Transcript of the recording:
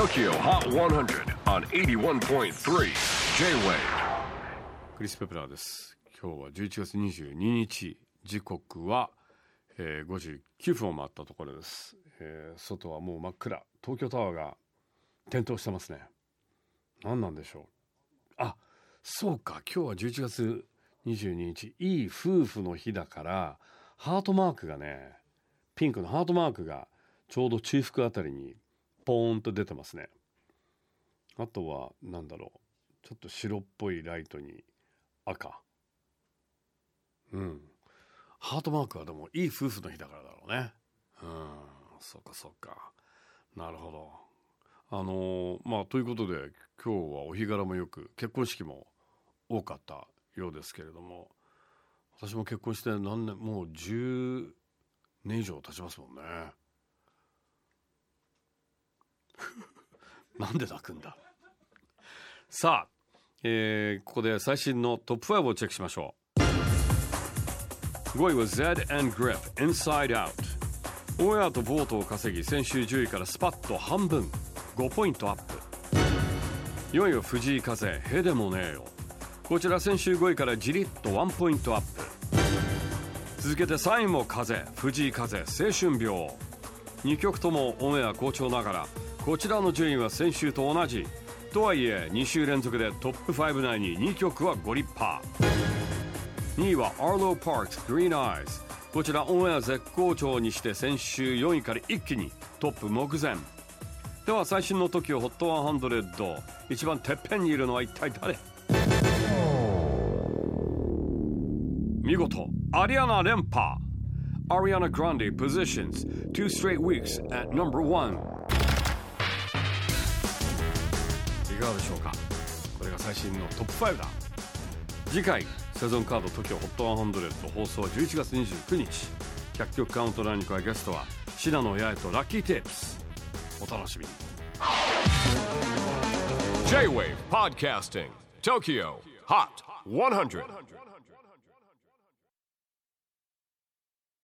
TOKYO HOT 100 on 81.3 J-WAVE クリス・ペプラーです。今日は11月22日。時刻は、えー、5時9分を回ったところです、えー外はもう真っ暗。東京タワーが点灯してますね。何なんでしょう。あそうか。今日は11月22日。いい夫婦の日だからハートマークがねピンクのハートマークがちょうど中腹あたりにポーンと出てますね。あとは何だろう。ちょっと白っぽいライトに赤。うん。ハートマークはでもいい夫婦の日だからだろうね。うん。そうかそうか。なるほど。あのーまあということで今日はお日柄もよく結婚式も多かったようですけれども私も結婚して何年もう10年以上経ちますもんね。なんで泣くんだ？さあ、えーここで最新のトップ5をチェックしましょう。5位は Z and Grip Inside Out オンエアとボートを稼ぎ先週10位からスパッと半分。5ポイントアップ。4位は藤井風へでもねえよ。こちら先週5位からじりっと1ポイントアップ。続けて3位も風藤井風青春病。2曲ともオンエア好調ながらこちらの順位は先週と同じ。とはいえ2週連続でトップ5内に2曲はご立派2位は Arlo Parks Green Eyes こちらオンエア絶好調にして先週4位から一気にトップ目前。では最新の TOKIOHOT100 一番てっぺんにいるのは一体誰？見事アリアナ連覇 Ariana Grande positions two straight weeks at number one いかがでしょうかこれが最新のトップ5だ次回セゾンカード TOKIOHOT100 放送は11月29日100曲カウントダウンに加えゲストは信濃八重とラッキーテープスお楽しみに J-WAVE PODCASTING TOKYO HOT 100